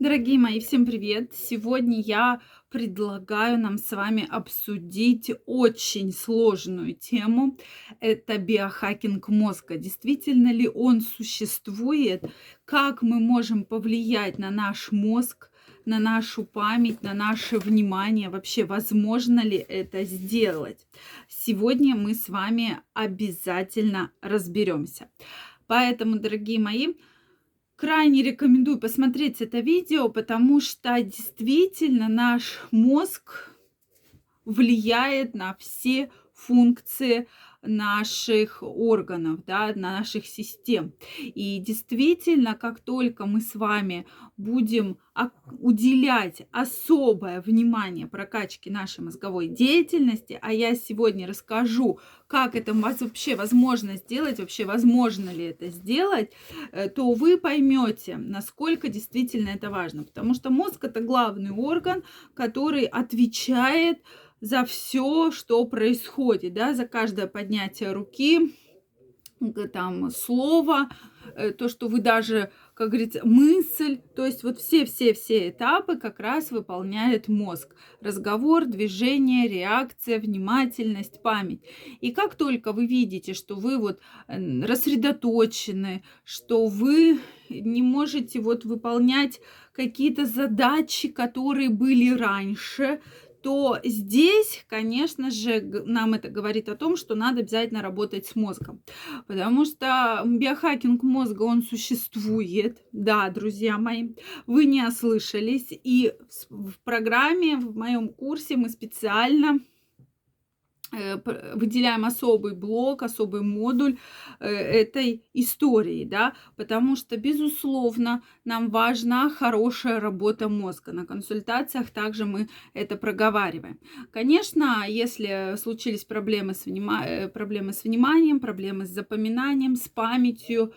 Дорогие мои, всем привет! Сегодня я предлагаю нам с вами обсудить очень сложную тему. Это биохакинг мозга. Действительно ли он существует? Как мы можем повлиять на наш мозг, на нашу память, на наше внимание? Вообще, возможно ли это сделать? Сегодня мы с вами обязательно разберемся. Поэтому, дорогие мои, крайне рекомендую посмотреть это видео, потому что действительно наш мозг влияет на все функции наших органов, да, наших систем. И действительно, как только мы с вами будем уделять особое внимание прокачке нашей мозговой деятельности, а я сегодня расскажу, как это вообще возможно сделать, вообще возможно ли это сделать, э, то вы поймете, насколько действительно это важно. Потому что мозг это главный орган, который отвечает за все, что происходит, да, за каждое поднятие руки, там слово, э, то, что вы даже, как говорится, мысль, то есть вот все-все-все этапы как раз выполняет мозг. Разговор, движение, реакция, внимательность, память. И как только вы видите, что вы вот рассредоточены, что вы не можете вот выполнять какие-то задачи, которые были раньше, то здесь, конечно же, нам это говорит о том, что надо обязательно работать с мозгом. Потому что биохакинг мозга, он существует. Да, друзья мои, вы не ослышались. И в программе, в моем курсе мы специально выделяем особый блок, особый модуль э, этой истории, да, потому что, безусловно, нам важна хорошая работа мозга. На консультациях также мы это проговариваем. Конечно, если случились проблемы с, внима... Э, проблемы с вниманием, проблемы с запоминанием, с памятью,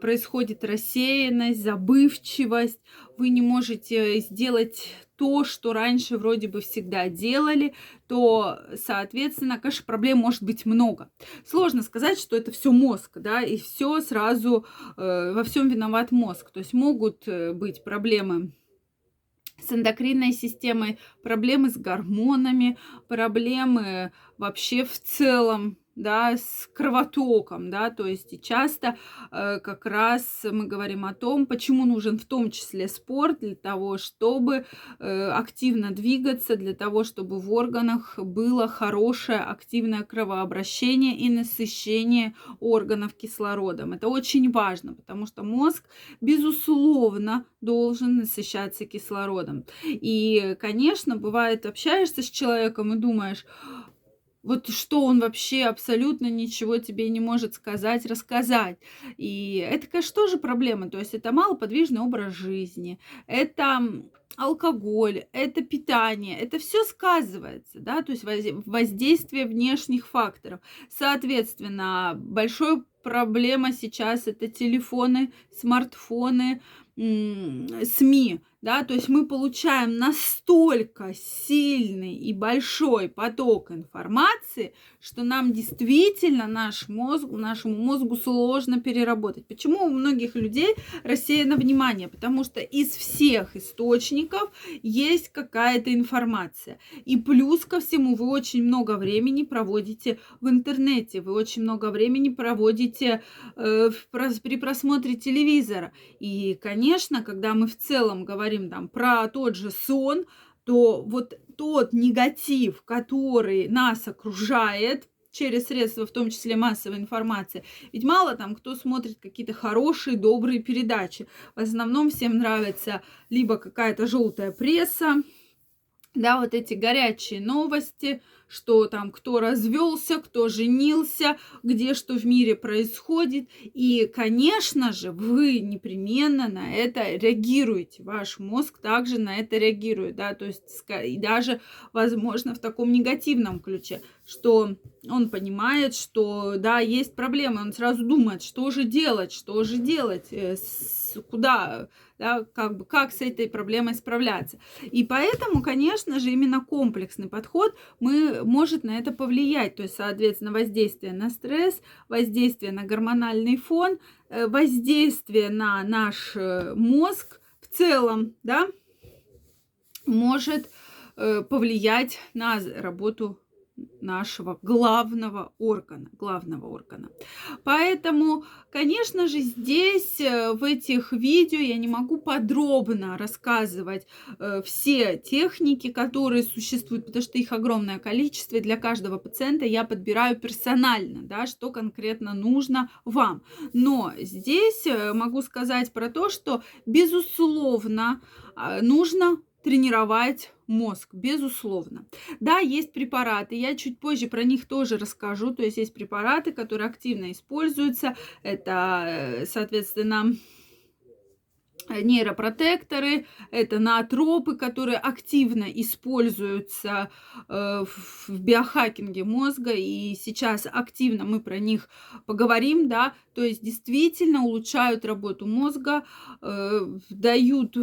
происходит рассеянность, забывчивость, вы не можете сделать то, что раньше вроде бы всегда делали, то, соответственно, конечно, проблем может быть много. Сложно сказать, что это все мозг, да, и все сразу э, во всем виноват мозг. То есть могут э, быть проблемы с эндокринной системой, проблемы с гормонами, проблемы вообще в целом да, с кровотоком, да, то есть часто э, как раз мы говорим о том, почему нужен в том числе спорт для того, чтобы э, активно двигаться, для того, чтобы в органах было хорошее активное кровообращение и насыщение органов кислородом. Это очень важно, потому что мозг, безусловно, должен насыщаться кислородом. И, конечно, бывает, общаешься с человеком и думаешь, вот что он вообще абсолютно ничего тебе не может сказать, рассказать. И это, конечно, тоже проблема. То есть это малоподвижный образ жизни, это алкоголь, это питание, это все сказывается, да, то есть воздействие внешних факторов. Соответственно, большой проблема сейчас это телефоны, смартфоны, СМИ, да, то есть мы получаем настолько сильный и большой поток информации, что нам действительно наш мозг, нашему мозгу сложно переработать. Почему у многих людей рассеяно внимание? Потому что из всех источников есть какая-то информация. И плюс ко всему вы очень много времени проводите в интернете, вы очень много времени проводите э, при просмотре телевизора. И, конечно, когда мы в целом говорим там про тот же сон, то вот тот негатив, который нас окружает, через средства, в том числе массовой информации. Ведь мало там кто смотрит какие-то хорошие, добрые передачи. В основном всем нравится либо какая-то желтая пресса, да, вот эти горячие новости, что там кто развелся, кто женился, где что в мире происходит. И, конечно же, вы непременно на это реагируете. Ваш мозг также на это реагирует, да, то есть даже, возможно, в таком негативном ключе, что он понимает, что, да, есть проблемы, он сразу думает, что же делать, что же делать, э, куда, да, как бы, как с этой проблемой справляться. И поэтому, конечно же, именно комплексный подход мы, может на это повлиять. То есть, соответственно, воздействие на стресс, воздействие на гормональный фон, э, воздействие на наш э, мозг – в целом, да, может э, повлиять на работу нашего главного органа, главного органа. Поэтому, конечно же, здесь э, в этих видео я не могу подробно рассказывать э, все техники, которые существуют, потому что их огромное количество, и для каждого пациента я подбираю персонально, да, что конкретно нужно вам. Но здесь э, могу сказать про то, что, безусловно, э, нужно тренировать мозг, безусловно. Да, есть препараты, я чуть позже про них тоже расскажу, то есть есть препараты, которые активно используются, это, э, соответственно, нейропротекторы, это наотропы, которые активно используются э, в биохакинге мозга, и сейчас активно мы про них поговорим, да, то есть действительно улучшают работу мозга, э, дают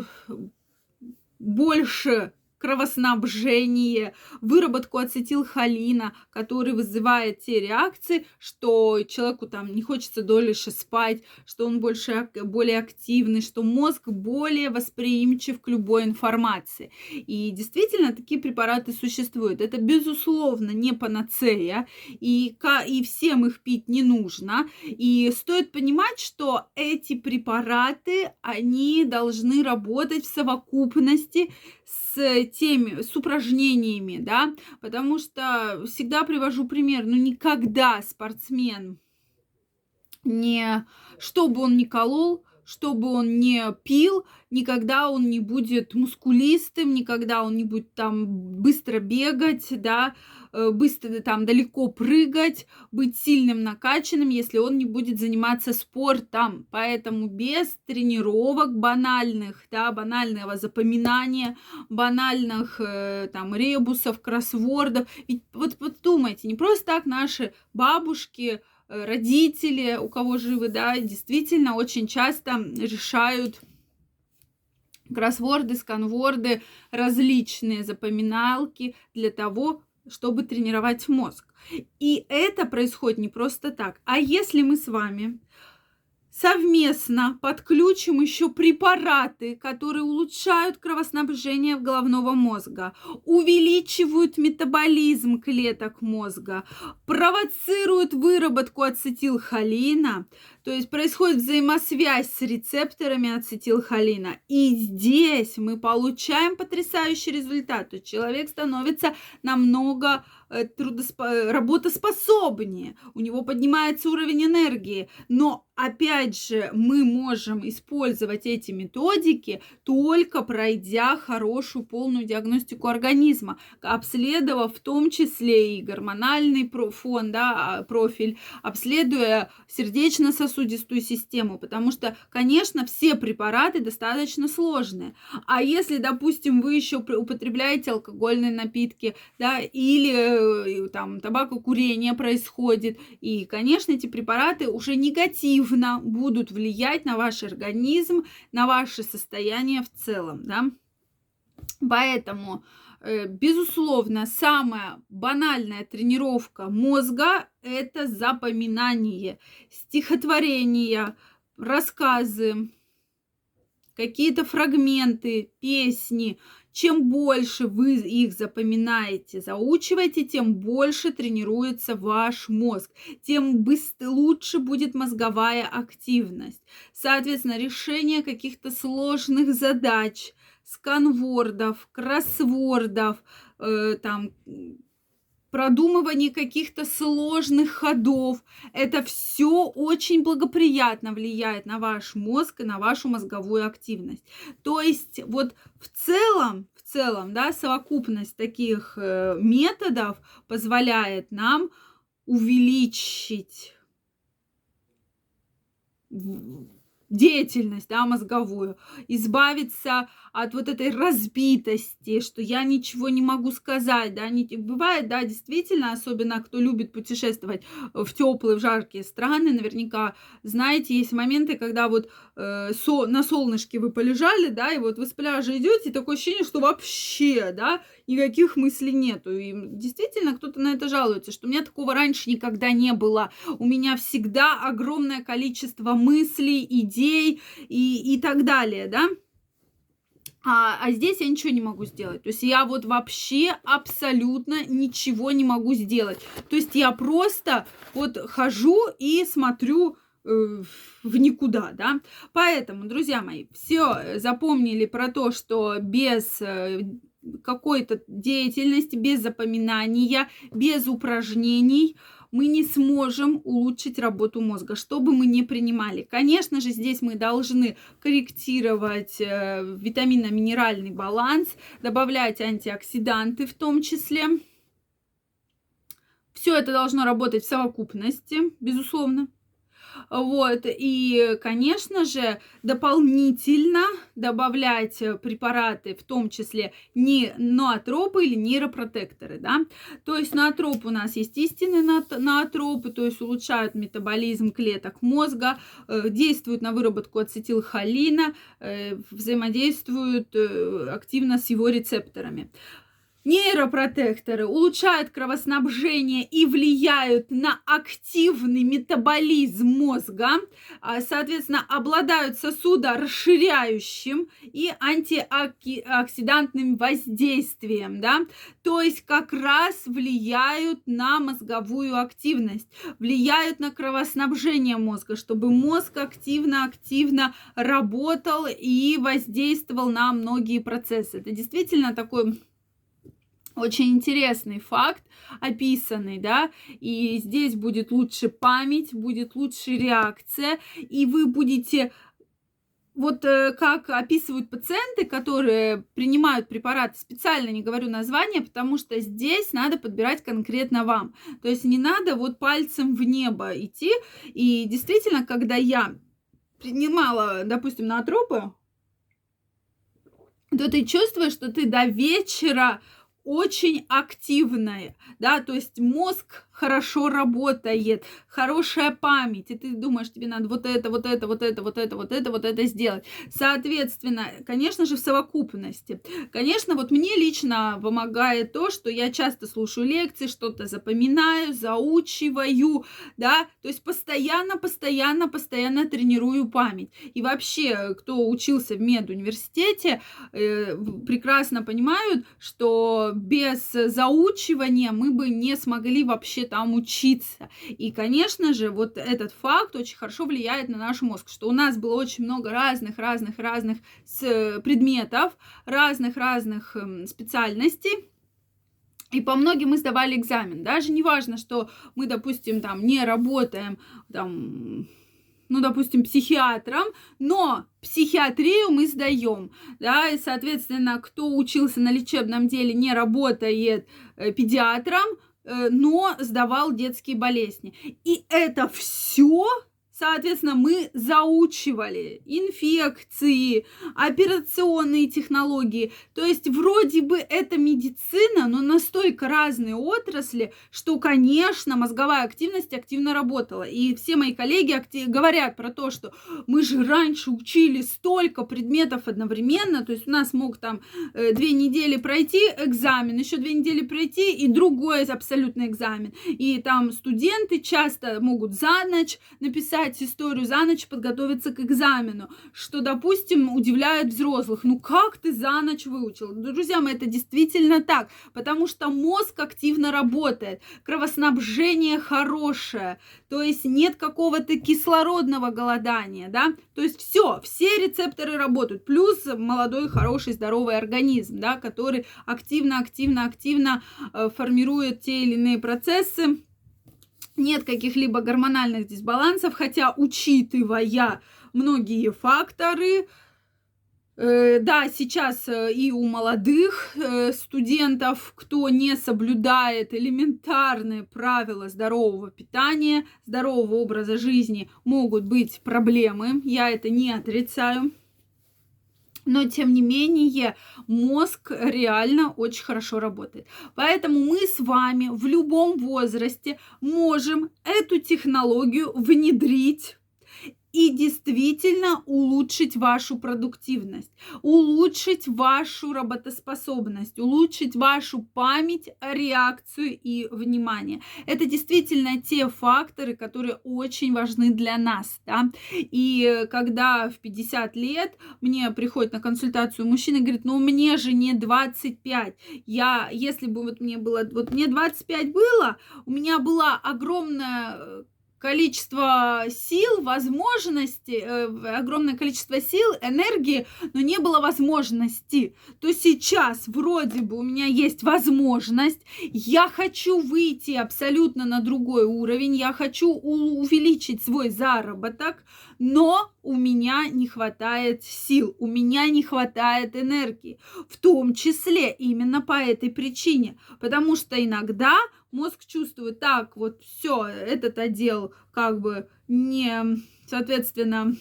больше кровоснабжение, выработку ацетилхолина, который вызывает те реакции, что человеку там не хочется дольше спать, что он больше, более активный, что мозг более восприимчив к любой информации. И действительно, такие препараты существуют. Это, безусловно, не панацея, и, и всем их пить не нужно. И стоит понимать, что эти препараты, они должны работать в совокупности с теми, с упражнениями, да, потому что всегда привожу пример, ну никогда спортсмен не, что бы он ни колол, чтобы он не пил, никогда он не будет мускулистым, никогда он не будет там быстро бегать, да, э, быстро там далеко прыгать, быть сильным, накачанным, если он не будет заниматься спортом. Поэтому без тренировок банальных, да, банального запоминания, банальных э, там ребусов, кроссвордов. Ведь вот подумайте, не просто так наши бабушки, родители, у кого живы, да, действительно очень часто решают кроссворды, сканворды, различные запоминалки для того, чтобы тренировать мозг. И это происходит не просто так. А если мы с вами совместно подключим еще препараты, которые улучшают кровоснабжение головного мозга, увеличивают метаболизм клеток мозга, провоцируют выработку ацетилхолина, то есть происходит взаимосвязь с рецепторами ацетилхолина. И здесь мы получаем потрясающий результат. То есть человек становится намного трудосп... работоспособнее, у него поднимается уровень энергии. Но опять же, мы можем использовать эти методики только пройдя хорошую полную диагностику организма, обследовав в том числе и гормональный фон, да, а, профиль, обследуя сердечно-сосудистую сосудистую систему, потому что, конечно, все препараты достаточно сложные. А если, допустим, вы еще употребляете алкогольные напитки, да, или э, там табакокурение происходит, и, конечно, эти препараты уже негативно будут влиять на ваш организм, на ваше состояние в целом, да. Поэтому Э, безусловно, самая банальная тренировка мозга – это запоминание, стихотворения, рассказы, какие-то фрагменты, песни. Чем больше вы их запоминаете, заучиваете, тем больше тренируется ваш мозг, тем быстро, лучше будет мозговая активность. Соответственно, решение каких-то сложных задач – сканвордов, кроссвордов, э, там продумывание каких-то сложных ходов. Это все очень благоприятно влияет на ваш мозг и на вашу мозговую активность. То есть вот в целом, в целом, да, совокупность таких э, методов позволяет нам увеличить деятельность, да, мозговую, избавиться от вот этой разбитости, что я ничего не могу сказать, да, не бывает, да, действительно, особенно кто любит путешествовать в теплые, в жаркие страны, наверняка, знаете, есть моменты, когда вот э, со, на солнышке вы полежали, да, и вот вы с пляжа идете, и такое ощущение, что вообще, да, никаких мыслей нету, и действительно кто-то на это жалуется, что у меня такого раньше никогда не было, у меня всегда огромное количество мыслей, идей и, и так далее, да, А, а здесь я ничего не могу сделать. То есть я вот вообще абсолютно ничего не могу сделать. То есть я просто вот хожу и смотрю э, в никуда, да. Поэтому, друзья мои, все запомнили про то, что без э, какой-то деятельности, без запоминания, без упражнений – мы не сможем улучшить работу мозга, что бы мы ни принимали. Конечно же, здесь мы должны корректировать э, витаминно-минеральный баланс, добавлять антиоксиданты в том числе. Все это должно работать в совокупности, безусловно. Вот, и, конечно же, дополнительно добавлять препараты, в том числе не ноотропы или нейропротекторы, да. То есть ноотроп у нас есть истинные ноотропы, то есть улучшают метаболизм клеток мозга, э, действуют на выработку ацетилхолина, э, взаимодействуют э, активно с его рецепторами. Нейропротекторы улучшают кровоснабжение и влияют на активный метаболизм мозга, а, соответственно, обладают сосудорасширяющим и антиоксидантным воздействием, да, то есть как раз влияют на мозговую активность, влияют на кровоснабжение мозга, чтобы мозг активно-активно работал и воздействовал на многие процессы. Это действительно такой очень интересный факт описанный, да, и здесь будет лучше память, будет лучше реакция, и вы будете вот э, как описывают пациенты, которые принимают препараты, специально не говорю название, потому что здесь надо подбирать конкретно вам. То есть не надо вот пальцем в небо идти. И действительно, когда я принимала, допустим, натропы, то ты чувствуешь, что ты до вечера очень активная, да, то есть мозг хорошо работает, хорошая память, и ты думаешь, тебе надо вот это, вот это, вот это, вот это, вот это, вот это сделать. Соответственно, конечно же, в совокупности. Конечно, вот мне лично помогает то, что я часто слушаю лекции, что-то запоминаю, заучиваю, да, то есть постоянно, постоянно, постоянно тренирую память. И вообще, кто учился в медуниверситете, э, прекрасно понимают, что без заучивания мы бы не смогли вообще там учиться. И, конечно же, вот этот факт очень хорошо влияет на наш мозг, что у нас было очень много разных-разных-разных предметов, разных-разных эм, специальностей, и по многим мы сдавали экзамен. Даже не важно, что мы, допустим, там не работаем там, ну, допустим, психиатром, но психиатрию мы сдаем, да, и, соответственно, кто учился на лечебном деле, не работает э, педиатром, Э, но сдавал детские болезни. И это все Соответственно, мы заучивали инфекции, операционные технологии. То есть вроде бы это медицина, но настолько разные отрасли, что, конечно, мозговая активность активно работала. И все мои коллеги говорят про то, что мы же раньше учили столько предметов одновременно. То есть у нас мог там э, две недели пройти экзамен, еще две недели пройти и другой абсолютно экзамен. И там студенты часто могут за ночь написать читать историю за ночь, подготовиться к экзамену, что, допустим, удивляет взрослых. Ну как ты за ночь выучил? Друзья мои, это действительно так, потому что мозг активно работает, кровоснабжение хорошее, то есть нет какого-то кислородного голодания, да, то есть все, все рецепторы работают, плюс молодой, хороший, здоровый организм, да, который активно, активно, активно э, формирует те или иные процессы, нет каких-либо гормональных дисбалансов, хотя учитывая многие факторы, э, да, сейчас э, и у молодых э, студентов, кто не соблюдает элементарные правила здорового питания, здорового образа жизни, могут быть проблемы. Я это не отрицаю но тем не менее мозг реально очень хорошо работает. Поэтому мы с вами в любом возрасте можем эту технологию внедрить и действительно улучшить вашу продуктивность, улучшить вашу работоспособность, улучшить вашу память, реакцию и внимание. Это действительно те факторы, которые очень важны для нас. Да? И когда в 50 лет мне приходит на консультацию мужчина и говорит, ну мне же не 25, я, если бы вот мне было, вот мне 25 было, у меня была огромная количество сил, возможностей, э, огромное количество сил, энергии, но не было возможности, то сейчас вроде бы у меня есть возможность, я хочу выйти абсолютно на другой уровень, я хочу увеличить свой заработок, но у меня не хватает сил, у меня не хватает энергии, в том числе именно по этой причине, потому что иногда мозг чувствует, так, вот все, этот отдел как бы не, соответственно,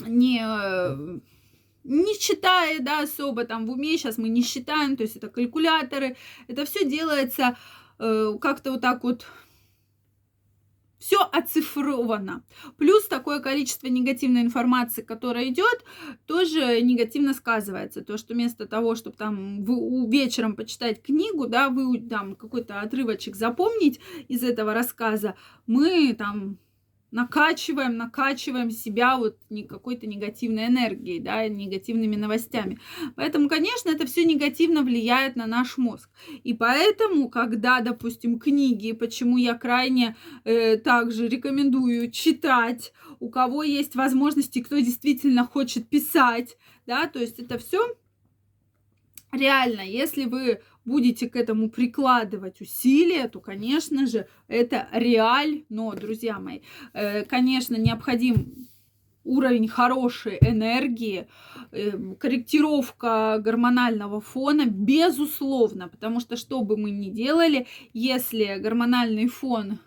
не не считая, да, особо там в уме, сейчас мы не считаем, то есть это калькуляторы, это все делается э, как-то вот так вот все оцифровано. Плюс такое количество негативной информации, которая идет, тоже негативно сказывается. То, что вместо того, чтобы там вы вечером почитать книгу, да, вы там какой-то отрывочек запомнить из этого рассказа, мы там накачиваем, накачиваем себя вот не какой-то негативной энергией, да, негативными новостями. Поэтому, конечно, это все негативно влияет на наш мозг. И поэтому, когда, допустим, книги, почему я крайне э, также рекомендую читать, у кого есть возможности, кто действительно хочет писать, да, то есть это все реально, если вы будете к этому прикладывать усилия, то, конечно же, это реаль. Но, друзья мои, э, конечно, необходим уровень хорошей энергии, э, корректировка гормонального фона, безусловно, потому что что бы мы ни делали, если гормональный фон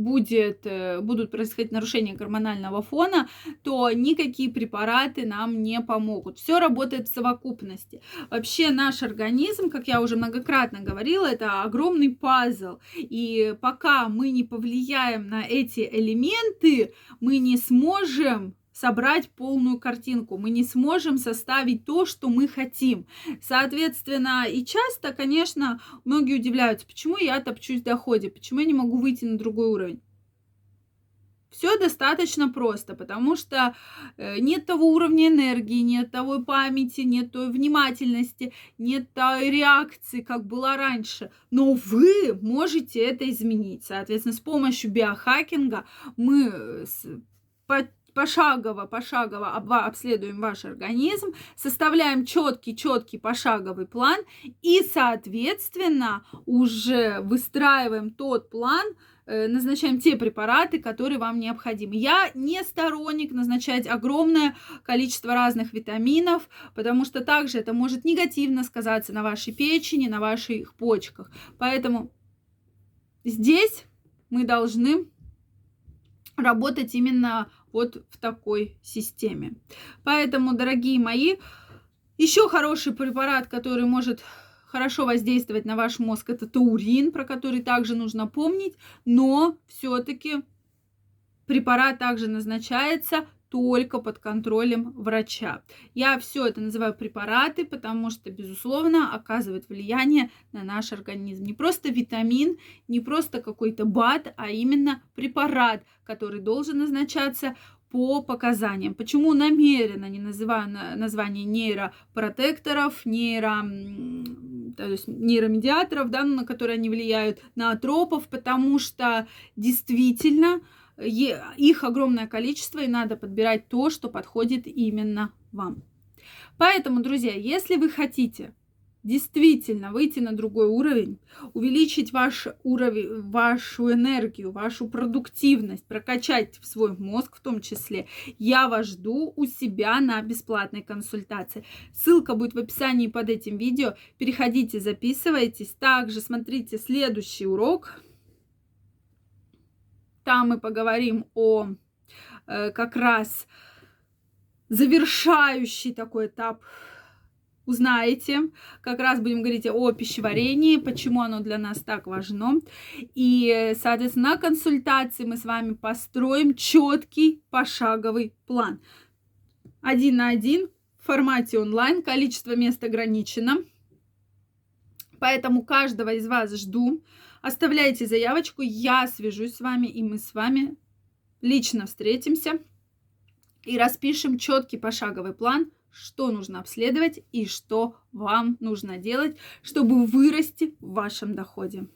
будет, э, будут происходить нарушения гормонального фона, то никакие препараты нам не помогут. Все работает в совокупности. Вообще наш организм, как я уже многократно говорила, это огромный пазл. И пока мы не повлияем на эти элементы, мы не сможем собрать полную картинку, мы не сможем составить то, что мы хотим. Соответственно, и часто, конечно, многие удивляются, почему я топчусь в доходе, почему я не могу выйти на другой уровень. Все достаточно просто, потому что э, нет того уровня энергии, нет того памяти, нет той внимательности, нет той реакции, как было раньше. Но вы можете это изменить. Соответственно, с помощью биохакинга мы э, пошагово, пошагово обследуем ваш организм, составляем четкий, четкий пошаговый план и, соответственно, уже выстраиваем тот план, э, назначаем те препараты, которые вам необходимы. Я не сторонник назначать огромное количество разных витаминов, потому что также это может негативно сказаться на вашей печени, на ваших почках. Поэтому здесь мы должны работать именно вот в такой системе. Поэтому, дорогие мои, еще хороший препарат, который может хорошо воздействовать на ваш мозг, это таурин, про который также нужно помнить, но все-таки препарат также назначается только под контролем врача. Я все это называю препараты, потому что, безусловно, оказывает влияние на наш организм. Не просто витамин, не просто какой-то БАД, а именно препарат, который должен назначаться по показаниям. Почему намеренно не называю название нейропротекторов, нейро, то есть нейромедиаторов, да, на которые они влияют, на тропов, потому что действительно их огромное количество, и надо подбирать то, что подходит именно вам. Поэтому, друзья, если вы хотите действительно выйти на другой уровень, увеличить ваш уровень, вашу энергию, вашу продуктивность, прокачать свой мозг в том числе, я вас жду у себя на бесплатной консультации. Ссылка будет в описании под этим видео. Переходите, записывайтесь. Также смотрите следующий урок там мы поговорим о э, как раз завершающий такой этап узнаете. Как раз будем говорить о пищеварении, почему оно для нас так важно. И, соответственно, на консультации мы с вами построим четкий пошаговый план. Один на один в формате онлайн, количество мест ограничено. Поэтому каждого из вас жду. Оставляйте заявочку, я свяжусь с вами, и мы с вами лично встретимся и распишем четкий пошаговый план, что нужно обследовать и что вам нужно делать, чтобы вырасти в вашем доходе.